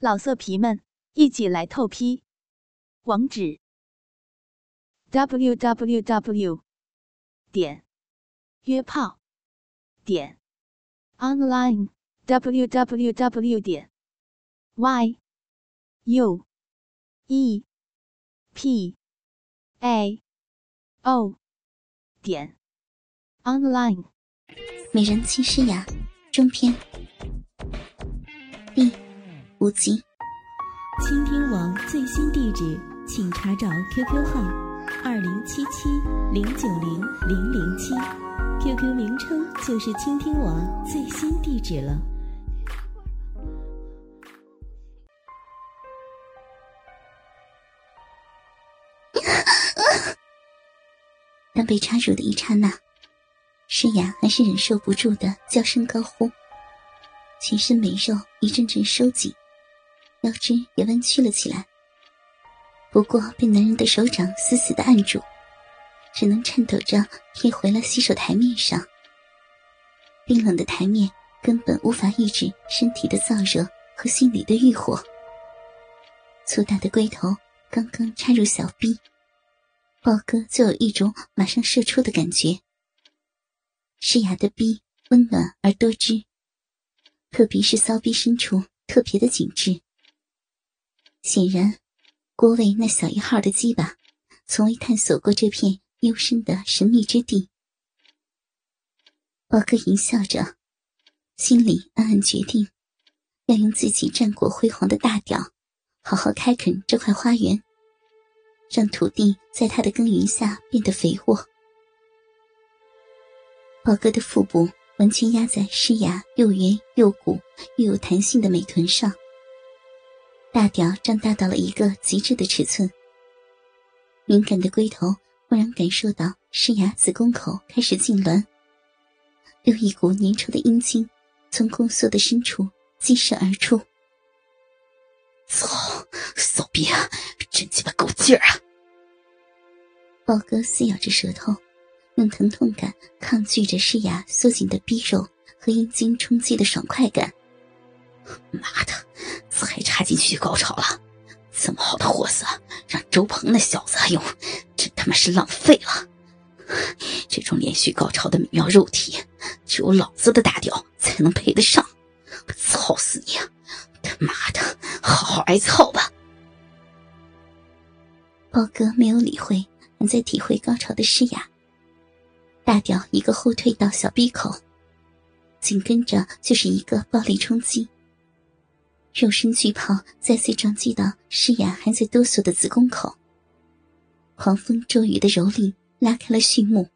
老色皮们，一起来透批！网址：w w w 点约炮点 online w w w 点 y u e p a o 点 online。美人妻诗雅中篇五集。倾听网最新地址，请查找 QQ 号二零七七零九零零零七，QQ 名称就是倾听网最新地址了。当被插入的一刹那，诗雅还是忍受不住的娇声高呼，全身美肉一阵阵收紧，腰肢也弯曲了起来。不过被男人的手掌死死的按住，只能颤抖着贴回了洗手台面上。冰冷的台面根本无法抑制身体的燥热和心里的欲火。粗大的龟头刚刚插入小臂。豹哥就有一种马上射出的感觉。诗雅的逼温暖而多汁，特别是骚逼深处特别的紧致。显然，郭卫那小一号的鸡巴从未探索过这片幽深的神秘之地。豹哥淫笑着，心里暗暗决定，要用自己战果辉煌的大屌，好好开垦这块花园。让土地在他的耕耘下变得肥沃。宝哥的腹部完全压在施雅又圆又鼓又有弹性的美臀上，大屌张大到了一个极致的尺寸。敏感的龟头忽然感受到诗雅子宫口开始痉挛，有一股粘稠的阴茎从宫缩的深处激射而出。操，骚逼啊！真鸡巴够劲儿啊！豹哥撕咬着舌头，用疼痛感抗拒着诗雅缩紧的逼肉和阴茎冲击的爽快感。妈的，才插进去就高潮了！这么好的货色，让周鹏那小子用，真他妈是浪费了！这种连续高潮的美妙肉体，只有老子的大屌才能配得上！操死你！他妈的，好好挨操吧！豹哥没有理会还在体会高潮的诗雅，大屌一个后退到小闭口，紧跟着就是一个暴力冲击，肉身巨炮再次撞击到诗雅还在哆嗦的子宫口，狂风骤雨的蹂躏拉开了序幕。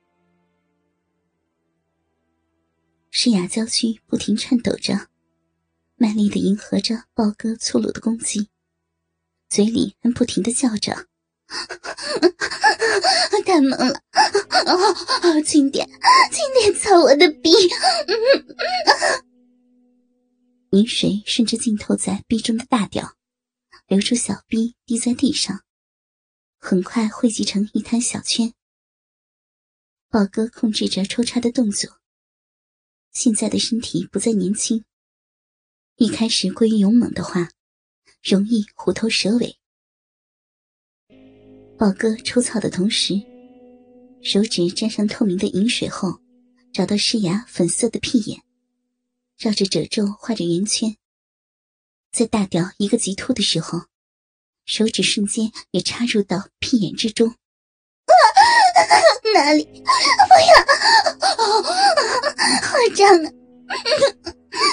诗雅娇躯不停颤抖着，卖力的迎合着豹哥粗鲁的攻击，嘴里还不停的叫着。太猛了！轻点，轻点操我的逼！饮水顺着浸透在壁中的大屌，流出小臂滴在地上，很快汇集成一滩小圈。宝哥控制着抽插的动作，现在的身体不再年轻，一开始过于勇猛的话，容易虎头蛇尾。宝哥抽草的同时，手指沾上透明的饮水后，找到施雅粉色的屁眼，绕着褶皱画着圆圈。在大屌一个急突的时候，手指瞬间也插入到屁眼之中。哪里？不要！好胀啊！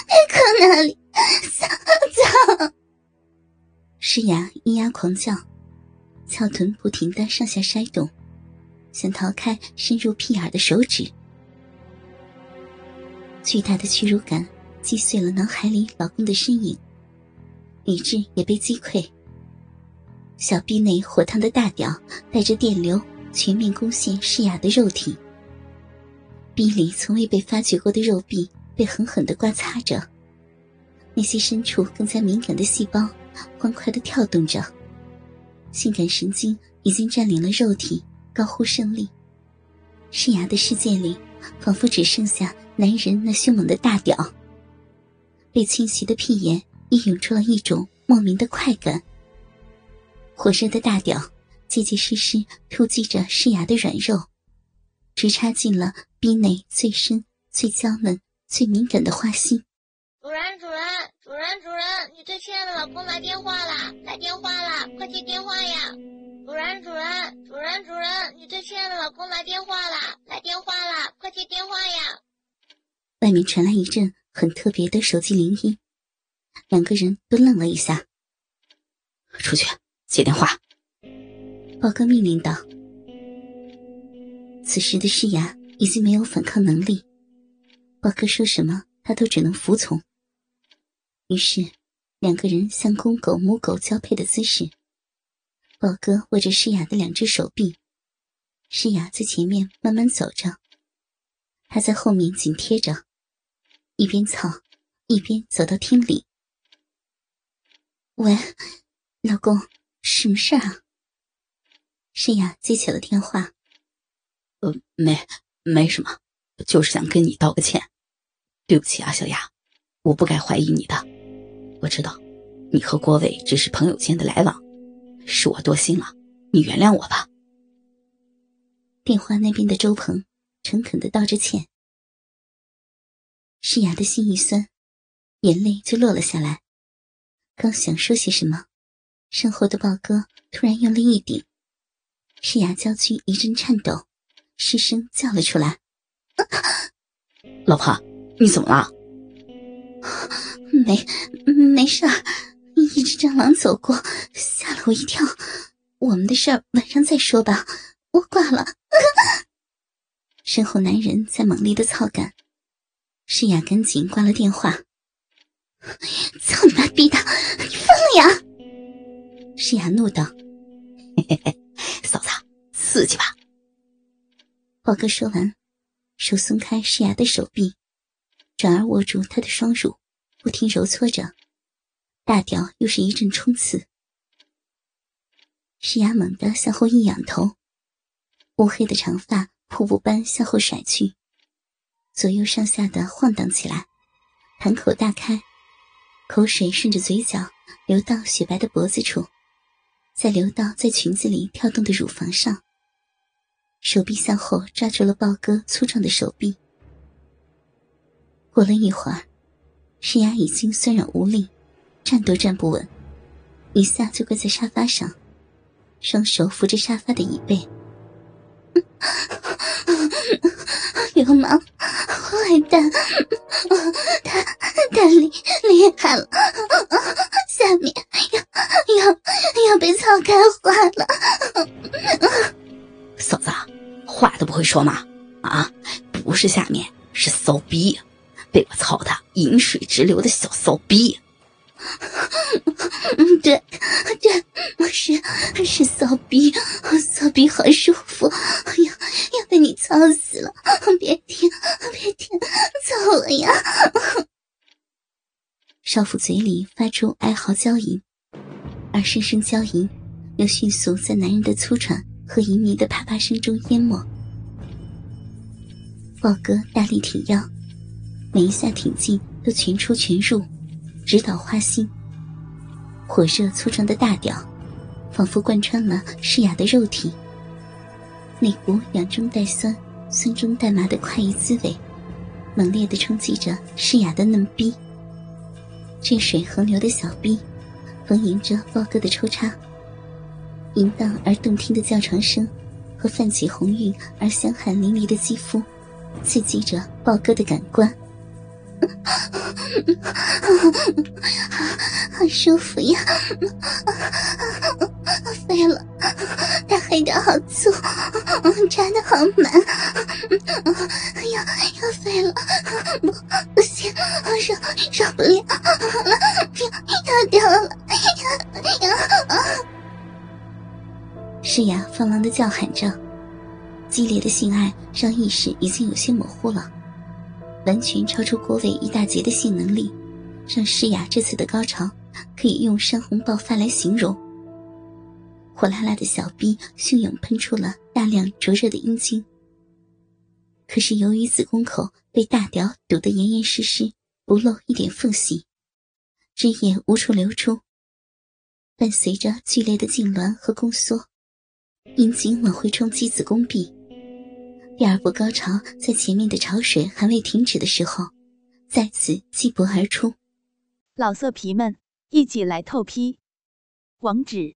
别磕哪里？脏脏！诗雅咿呀狂叫。翘臀不停的上下筛动，想逃开深入屁眼的手指。巨大的屈辱感击碎了脑海里老公的身影，理智也被击溃。小臂内火烫的大屌带着电流全面攻陷诗雅的肉体，臂里从未被发掘过的肉壁被狠狠的刮擦着，那些深处更加敏感的细胞欢快的跳动着。性感神经已经占领了肉体，高呼胜利。诗雅的世界里，仿佛只剩下男人那凶猛的大屌。被侵袭的屁眼，亦涌出了一种莫名的快感。火热的大屌结结实实突击着施雅的软肉，直插进了逼内最深、最娇嫩、最敏感的花心。主人，主人，主人，主人，你最亲爱的老公来电话啦！来电话啦！快接电话呀！主人，主人，主人，主人，你最亲爱的老公来电话啦！来电话啦！快接电话呀！外面传来一阵很特别的手机铃音，两个人都愣了一下。出去接电话。宝哥命令道。此时的诗雅已经没有反抗能力，宝哥说什么，她都只能服从。于是，两个人像公狗母狗交配的姿势。宝哥握着诗雅的两只手臂，诗雅在前面慢慢走着，他在后面紧贴着。一边操，一边走到厅里。喂，老公，什么事啊？诗雅接起了电话。呃，没，没什么，就是想跟你道个歉。对不起啊，小雅，我不该怀疑你的。我知道，你和郭伟只是朋友间的来往，是我多心了，你原谅我吧。电话那边的周鹏诚恳的道着歉。诗雅的心一酸，眼泪就落了下来。刚想说些什么，身后的豹哥突然用力一顶，诗雅娇躯一阵颤抖，失声叫了出来：“老婆，你怎么了？”“没，没事儿，一只蟑螂走过，吓了我一跳。我们的事儿晚上再说吧，我挂了。”身后男人在猛烈的操干。诗雅赶紧挂了电话。操你妈逼的！你疯了呀！诗雅怒道：“嘿嘿嘿，嫂子，刺激吧！”宝哥说完，手松开诗雅的手臂，转而握住她的双乳，不停揉搓着，大屌又是一阵冲刺。诗雅猛地向后一仰头，乌黑的长发瀑布般向后甩去。左右上下的晃荡起来，盘口大开，口水顺着嘴角流到雪白的脖子处，再流到在裙子里跳动的乳房上。手臂向后抓住了豹哥粗壮的手臂。过了一会儿，诗雅已经酸软无力，站都站不稳，一下就跪在沙发上，双手扶着沙发的椅背。流氓，坏蛋，他他厉厉害了，下面要要要被操开花了。嫂子，话都不会说吗？啊，不是下面，是骚逼，被我操的饮水直流的小骚逼。嗯，对，对，是是骚逼，骚逼好舒服，要要被你操死了！别停，别停，走了呀！少妇嘴里发出哀嚎娇吟，而声声娇吟又迅速在男人的粗喘和淫迷的啪啪声中淹没。豹哥大力挺腰，每一下挺进都全出全入。直捣花心，火热粗壮的大屌，仿佛贯穿了诗雅的肉体。那股痒中带酸、酸中带麻的快意滋味，猛烈的冲击着诗雅的嫩逼。这水横流的小逼，逢迎着豹哥的抽插，淫荡而动听的叫床声，和泛起红晕而香汗淋漓的肌肤，刺激着豹哥的感官。好舒服呀！飞了，他黑的好粗，扎的好满。哎呀，要飞了！不，不行，受受不了了，要掉了！呀呀！诗雅放浪的叫喊着，激烈的性爱让意识已经有些模糊了。完全超出郭伟一大截的性能力，让诗雅这次的高潮可以用山洪爆发来形容。火辣辣的小臂汹涌喷出了大量灼热的阴茎，可是由于子宫口被大屌堵得严严实实，不露一点缝隙，汁液无处流出，伴随着剧烈的痉挛和宫缩，阴茎往回冲击子宫壁。第二波高潮在前面的潮水还未停止的时候，再次激勃而出。老色皮们，一起来透批！网址